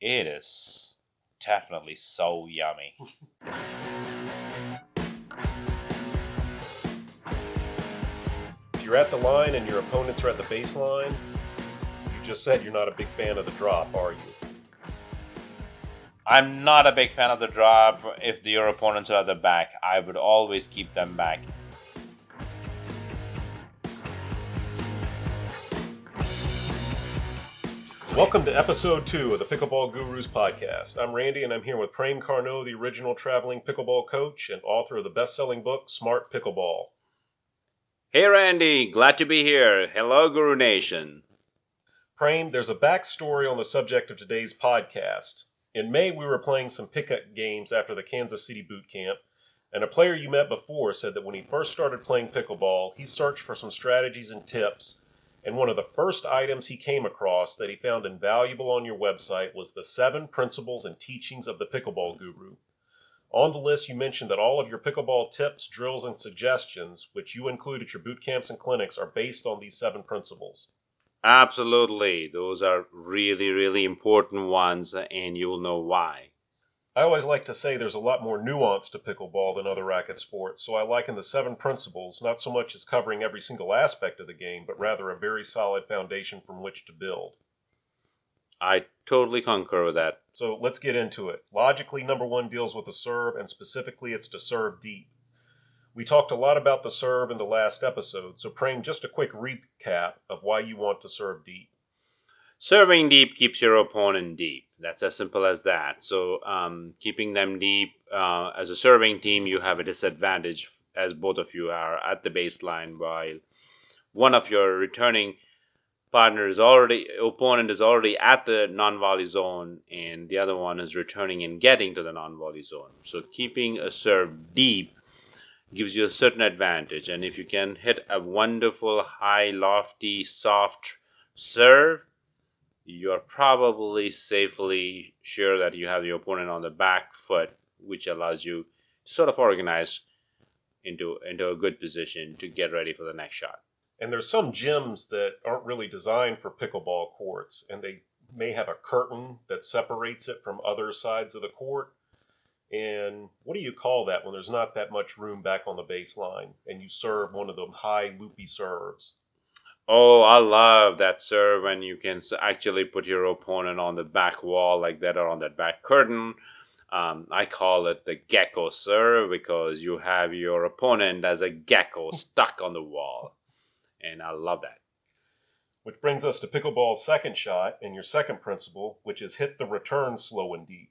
it is definitely so yummy. If you're at the line and your opponents are at the baseline, you just said you're not a big fan of the drop, are you? I'm not a big fan of the drop. If your opponents are at the back, I would always keep them back. Welcome to episode two of the Pickleball Gurus podcast. I'm Randy and I'm here with Prem Carnot, the original traveling pickleball coach and author of the best selling book, Smart Pickleball. Hey Randy, glad to be here. Hello, Guru Nation. Prem, there's a backstory on the subject of today's podcast. In May, we were playing some pickup games after the Kansas City boot camp, and a player you met before said that when he first started playing pickleball, he searched for some strategies and tips and one of the first items he came across that he found invaluable on your website was the seven principles and teachings of the pickleball guru. On the list, you mentioned that all of your pickleball tips, drills, and suggestions, which you include at your boot camps and clinics, are based on these seven principles. Absolutely. Those are really, really important ones, and you'll know why. I always like to say there's a lot more nuance to pickleball than other racket sports, so I liken the seven principles not so much as covering every single aspect of the game, but rather a very solid foundation from which to build. I totally concur with that. So let's get into it. Logically, number one deals with the serve, and specifically, it's to serve deep. We talked a lot about the serve in the last episode, so Prem just a quick recap of why you want to serve deep. Serving deep keeps your opponent deep. That's as simple as that. So, um, keeping them deep uh, as a serving team, you have a disadvantage as both of you are at the baseline, while one of your returning partner is already opponent is already at the non-volley zone, and the other one is returning and getting to the non-volley zone. So, keeping a serve deep gives you a certain advantage, and if you can hit a wonderful, high, lofty, soft serve you're probably safely sure that you have your opponent on the back foot, which allows you to sort of organize into into a good position to get ready for the next shot. And there's some gyms that aren't really designed for pickleball courts, and they may have a curtain that separates it from other sides of the court. And what do you call that when there's not that much room back on the baseline and you serve one of them high loopy serves? Oh, I love that serve when you can actually put your opponent on the back wall like that or on that back curtain. Um, I call it the gecko serve because you have your opponent as a gecko stuck on the wall. And I love that. Which brings us to pickleball's second shot and your second principle, which is hit the return slow and deep.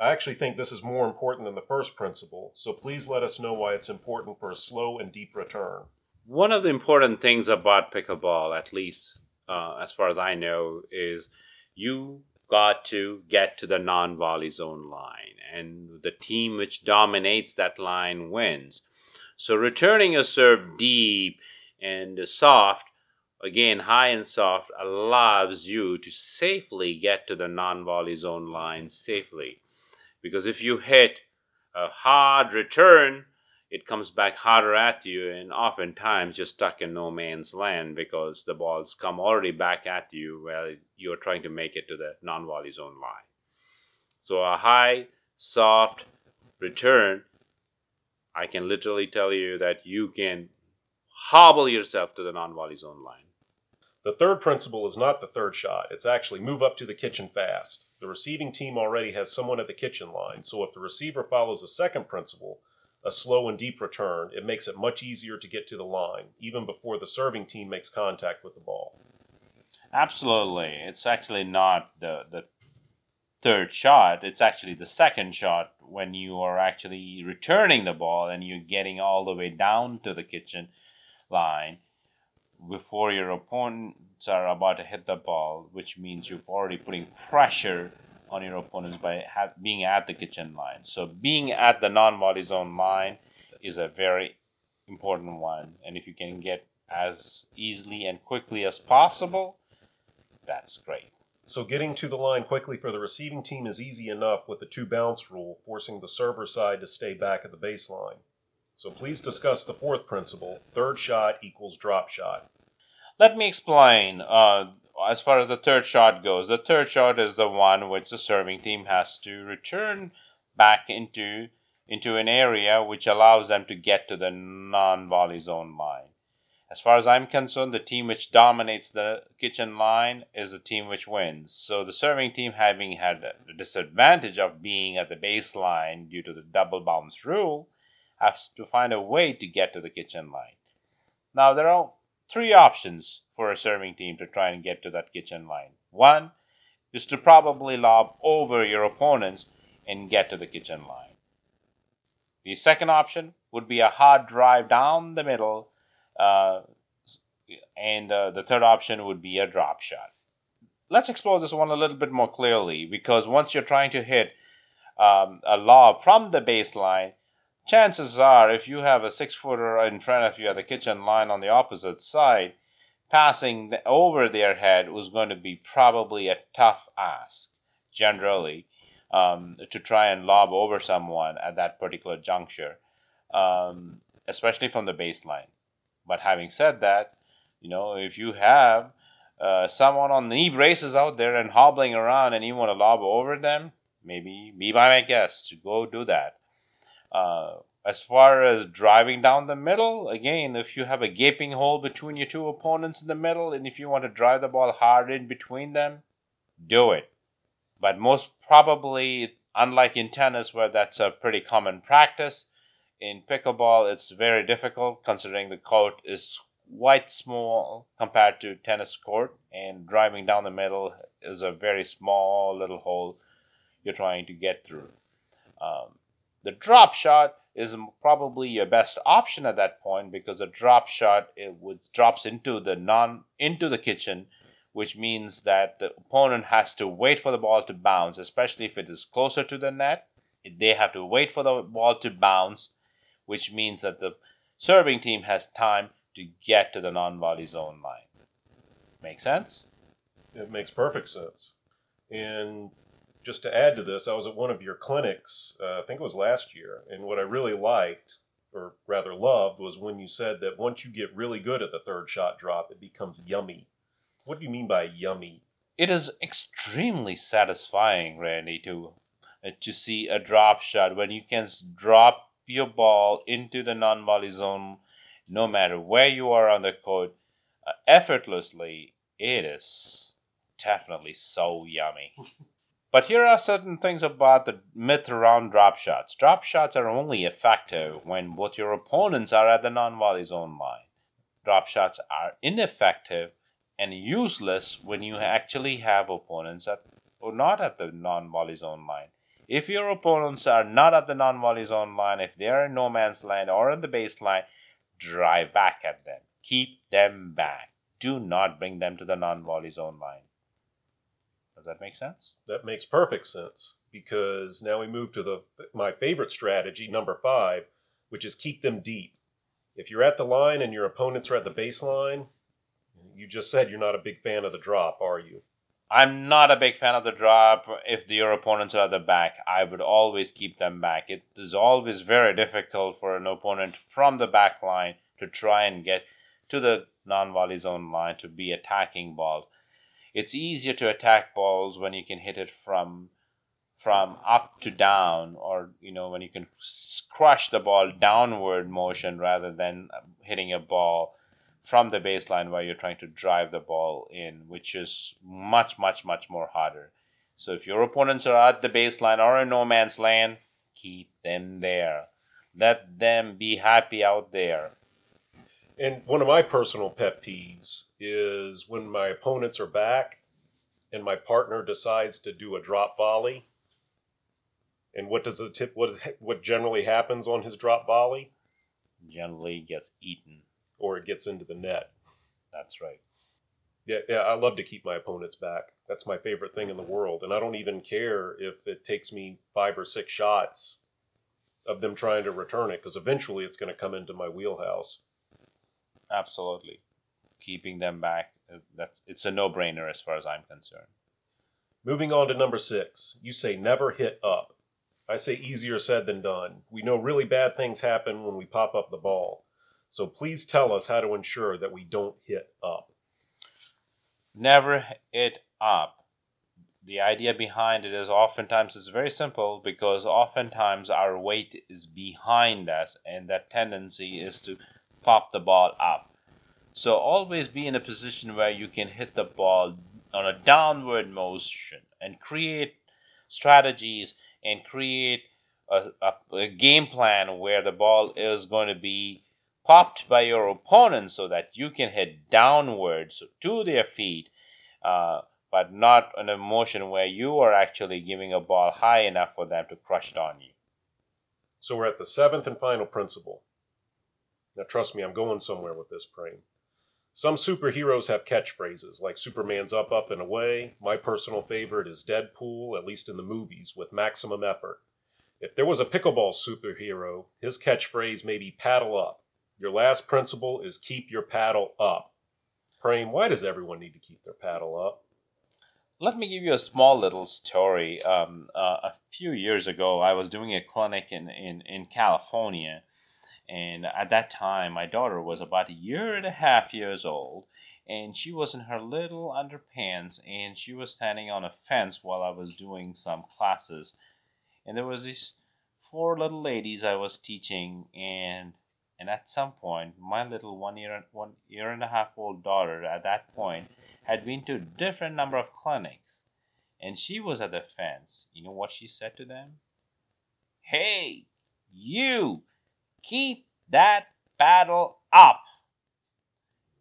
I actually think this is more important than the first principle, so please let us know why it's important for a slow and deep return one of the important things about pickleball, at least uh, as far as I know, is you got to get to the non volley zone line, and the team which dominates that line wins. So, returning a serve deep and soft, again, high and soft, allows you to safely get to the non volley zone line safely. Because if you hit a hard return, it comes back harder at you, and oftentimes you're stuck in no man's land because the balls come already back at you while you're trying to make it to the non volley zone line. So, a high, soft return, I can literally tell you that you can hobble yourself to the non volley zone line. The third principle is not the third shot, it's actually move up to the kitchen fast. The receiving team already has someone at the kitchen line, so if the receiver follows the second principle, a slow and deep return, it makes it much easier to get to the line, even before the serving team makes contact with the ball. Absolutely. It's actually not the, the third shot, it's actually the second shot when you are actually returning the ball and you're getting all the way down to the kitchen line before your opponents are about to hit the ball, which means you're already putting pressure on your opponents by ha- being at the kitchen line. So being at the non-volley zone line is a very important one, and if you can get as easily and quickly as possible, that's great. So getting to the line quickly for the receiving team is easy enough with the two bounce rule, forcing the server side to stay back at the baseline. So please discuss the fourth principle: third shot equals drop shot. Let me explain. Uh, as far as the third shot goes, the third shot is the one which the serving team has to return back into into an area which allows them to get to the non-volley zone line. As far as I'm concerned, the team which dominates the kitchen line is the team which wins. So the serving team, having had the disadvantage of being at the baseline due to the double bounce rule, has to find a way to get to the kitchen line. Now there are three options for a serving team to try and get to that kitchen line. One is to probably lob over your opponents and get to the kitchen line. The second option would be a hard drive down the middle uh, and uh, the third option would be a drop shot. Let's explore this one a little bit more clearly because once you're trying to hit um, a lob from the baseline, chances are if you have a six footer in front of you at the kitchen line on the opposite side, passing over their head was going to be probably a tough ask generally um, to try and lob over someone at that particular juncture, um, especially from the baseline. But having said that, you know, if you have uh, someone on knee braces out there and hobbling around and you want to lob over them, maybe be my guest to go do that. Uh, as far as driving down the middle, again, if you have a gaping hole between your two opponents in the middle and if you want to drive the ball hard in between them, do it. But most probably, unlike in tennis, where that's a pretty common practice, in pickleball it's very difficult considering the court is quite small compared to tennis court and driving down the middle is a very small little hole you're trying to get through um, the drop shot is probably your best option at that point because a drop shot it would drops into the non into the kitchen which means that the opponent has to wait for the ball to bounce especially if it is closer to the net they have to wait for the ball to bounce which means that the serving team has time to get to the non volley zone line. Make sense? It makes perfect sense. And just to add to this, I was at one of your clinics, uh, I think it was last year, and what I really liked, or rather loved, was when you said that once you get really good at the third shot drop, it becomes yummy. What do you mean by yummy? It is extremely satisfying, Randy, to uh, to see a drop shot when you can drop your ball into the non volley zone, no matter where you are on the court, uh, effortlessly, it is definitely so yummy. but here are certain things about the myth around drop shots. Drop shots are only effective when both your opponents are at the non volley zone line. Drop shots are ineffective and useless when you actually have opponents at or not at the non volley zone line. If your opponents are not at the non volley zone line, if they are in no man's land or in the baseline, drive back at them. Keep them back. Do not bring them to the non volley zone line. Does that make sense? That makes perfect sense because now we move to the my favorite strategy, number five, which is keep them deep. If you're at the line and your opponents are at the baseline, you just said you're not a big fan of the drop, are you? I'm not a big fan of the drop. If your opponents are at the back, I would always keep them back. It is always very difficult for an opponent from the back line to try and get to the non volley zone line to be attacking balls. It's easier to attack balls when you can hit it from from up to down or you know when you can crush the ball downward motion rather than um, hitting a ball from the baseline where you're trying to drive the ball in, which is much, much, much more harder. So if your opponents are at the baseline or in no man's land, keep them there. Let them be happy out there. And one of my personal pet peeves is when my opponents are back and my partner decides to do a drop volley. And what does the tip what what generally happens on his drop volley? Generally gets eaten or it gets into the net. That's right. Yeah, yeah, I love to keep my opponents back. That's my favorite thing in the world. And I don't even care if it takes me five or six shots of them trying to return it because eventually it's going to come into my wheelhouse. Absolutely. Keeping them back, uh, that's, it's a no brainer as far as I'm concerned. Moving on to number six, you say never hit up. I say easier said than done. We know really bad things happen when we pop up the ball. So please tell us how to ensure that we don't hit up. never hit up. The idea behind it is oftentimes it's very simple because oftentimes our weight is behind us and that tendency is to pop the ball up. So always be in a position where you can hit the ball on a downward motion and create strategies and create a, a, a, game plan where the ball is going to be popped by your opponent so that you can hit downwards to their feet, uh, but not in a motion where you are actually giving a ball high enough for them to crush it on you. So we're at the seventh and final principle. Now, trust me, I'm going somewhere with this, Prem. Some superheroes have catchphrases like Superman's up, up, and away. My personal favorite is Deadpool, at least in the movies, with maximum effort. If there was a pickleball superhero, his catchphrase may be paddle up. Your last principle is keep your paddle up. Prem, why does everyone need to keep their paddle up? Let me give you a small little story. Um, uh, a few years ago, I was doing a clinic in, in, in California and at that time, my daughter was about a year and a half years old, and she was in her little underpants, and she was standing on a fence while I was doing some classes. And there was these four little ladies I was teaching, and and at some point, my little one year one year and a half old daughter at that point had been to a different number of clinics, and she was at the fence. You know what she said to them? Hey, you! Keep that paddle up.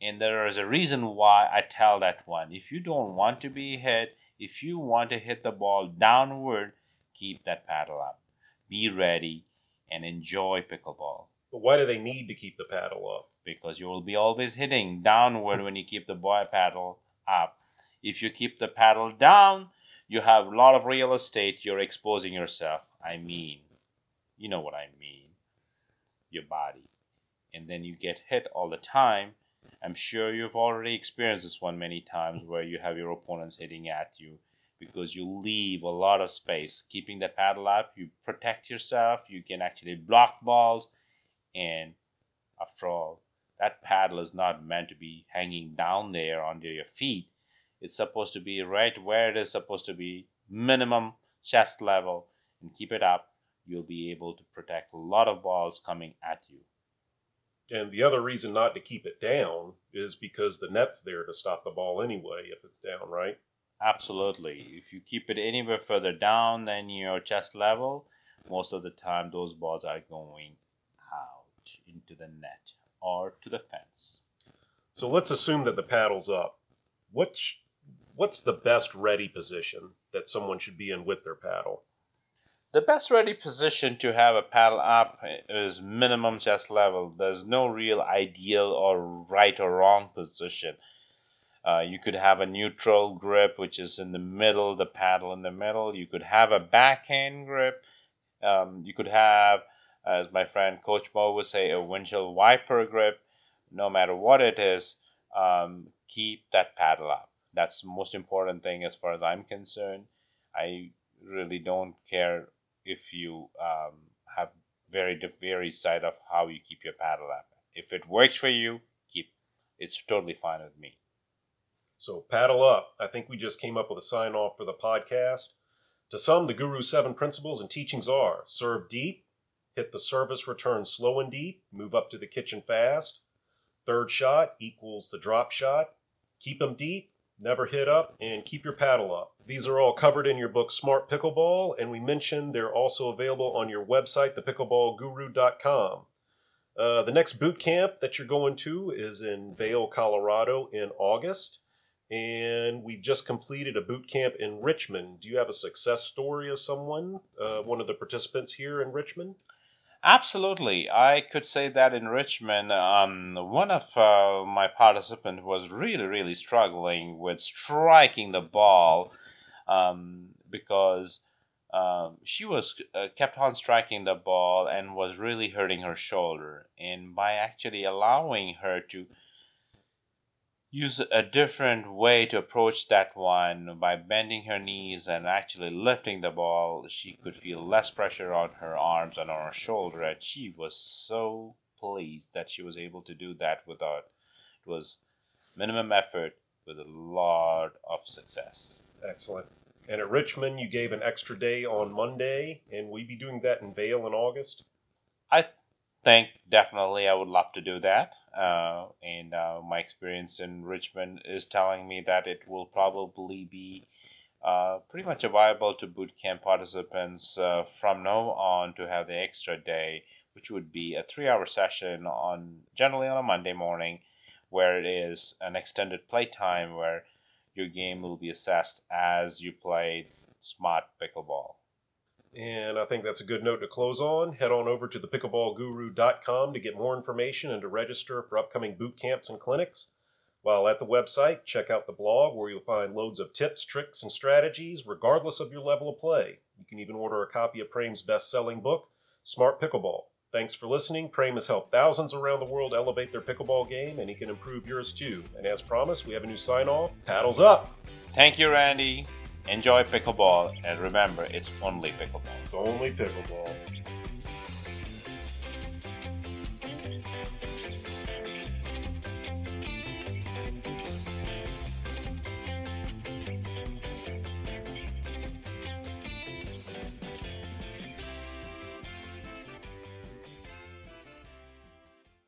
And there is a reason why I tell that one. If you don't want to be hit, if you want to hit the ball downward, keep that paddle up. Be ready and enjoy pickleball. But why do they need to keep the paddle up? Because you will be always hitting downward when you keep the boy paddle up. If you keep the paddle down, you have a lot of real estate. You're exposing yourself. I mean, you know what I mean your body and then you get hit all the time. I'm sure you've already experienced this one many times where you have your opponents hitting at you because you leave a lot of space. Keeping the paddle up you protect yourself you can actually block balls and after all that paddle is not meant to be hanging down there under your feet. It's supposed to be right where it is supposed to be minimum chest level and keep it up you'll be able to protect a lot of balls coming at you. And the other reason not to keep it down is because the net's there to stop the ball anyway if it's down, right? Absolutely. If you keep it anywhere further down than your chest level, most of the time those balls are going out into the net or to the fence. So let's assume that the paddle's up. What's what's the best ready position that someone should be in with their paddle? The best ready position to have a paddle up is minimum chest level. There's no real ideal or right or wrong position. Uh, you could have a neutral grip, which is in the middle, the paddle in the middle. You could have a backhand grip. Um, you could have, as my friend Coach Mo would say, a windshield wiper grip. No matter what it is, um, keep that paddle up. That's the most important thing as far as I'm concerned. I really don't care if you um, have very very side of how you keep your paddle up. If it works for you, keep. It's totally fine with me. So paddle up. I think we just came up with a sign off for the podcast. To some, the Guru's seven principles and teachings are serve deep, hit the service return slow and deep, move up to the kitchen fast. Third shot equals the drop shot. Keep them deep, never hit up, and keep your paddle up. These are all covered in your book Smart Pickleball, and we mentioned they're also available on your website, thepickleballguru.com. Uh, the next boot camp that you're going to is in Vail, Colorado in August. And we've just completed a boot camp in Richmond. Do you have a success story of someone, uh, one of the participants here in Richmond? Absolutely. I could say that in Richmond, um, one of uh, my participants was really, really struggling with striking the ball um, because um, she was uh, kept on striking the ball and was really hurting her shoulder. And by actually allowing her to use a different way to approach that one by bending her knees and actually lifting the ball she could feel less pressure on her arms and on her shoulder and she was so pleased that she was able to do that without it was minimum effort with a lot of success. Excellent. And at Richmond, you gave an extra day on Monday, and we be doing that in Vail in August. I think definitely I would love to do that. Uh, and uh, my experience in Richmond is telling me that it will probably be uh, pretty much available to bootcamp participants uh, from now on to have the extra day, which would be a three-hour session on generally on a Monday morning, where it is an extended playtime where your game will be assessed as you play smart pickleball. And I think that's a good note to close on. Head on over to thepickleballguru.com to get more information and to register for upcoming boot camps and clinics. While at the website, check out the blog where you'll find loads of tips, tricks, and strategies regardless of your level of play. You can even order a copy of Prem's best selling book, Smart Pickleball. Thanks for listening. Prame has helped thousands around the world elevate their pickleball game, and he can improve yours too. And as promised, we have a new sign off. Paddles up! Thank you, Randy. Enjoy pickleball, and remember, it's only pickleball. It's only pickleball.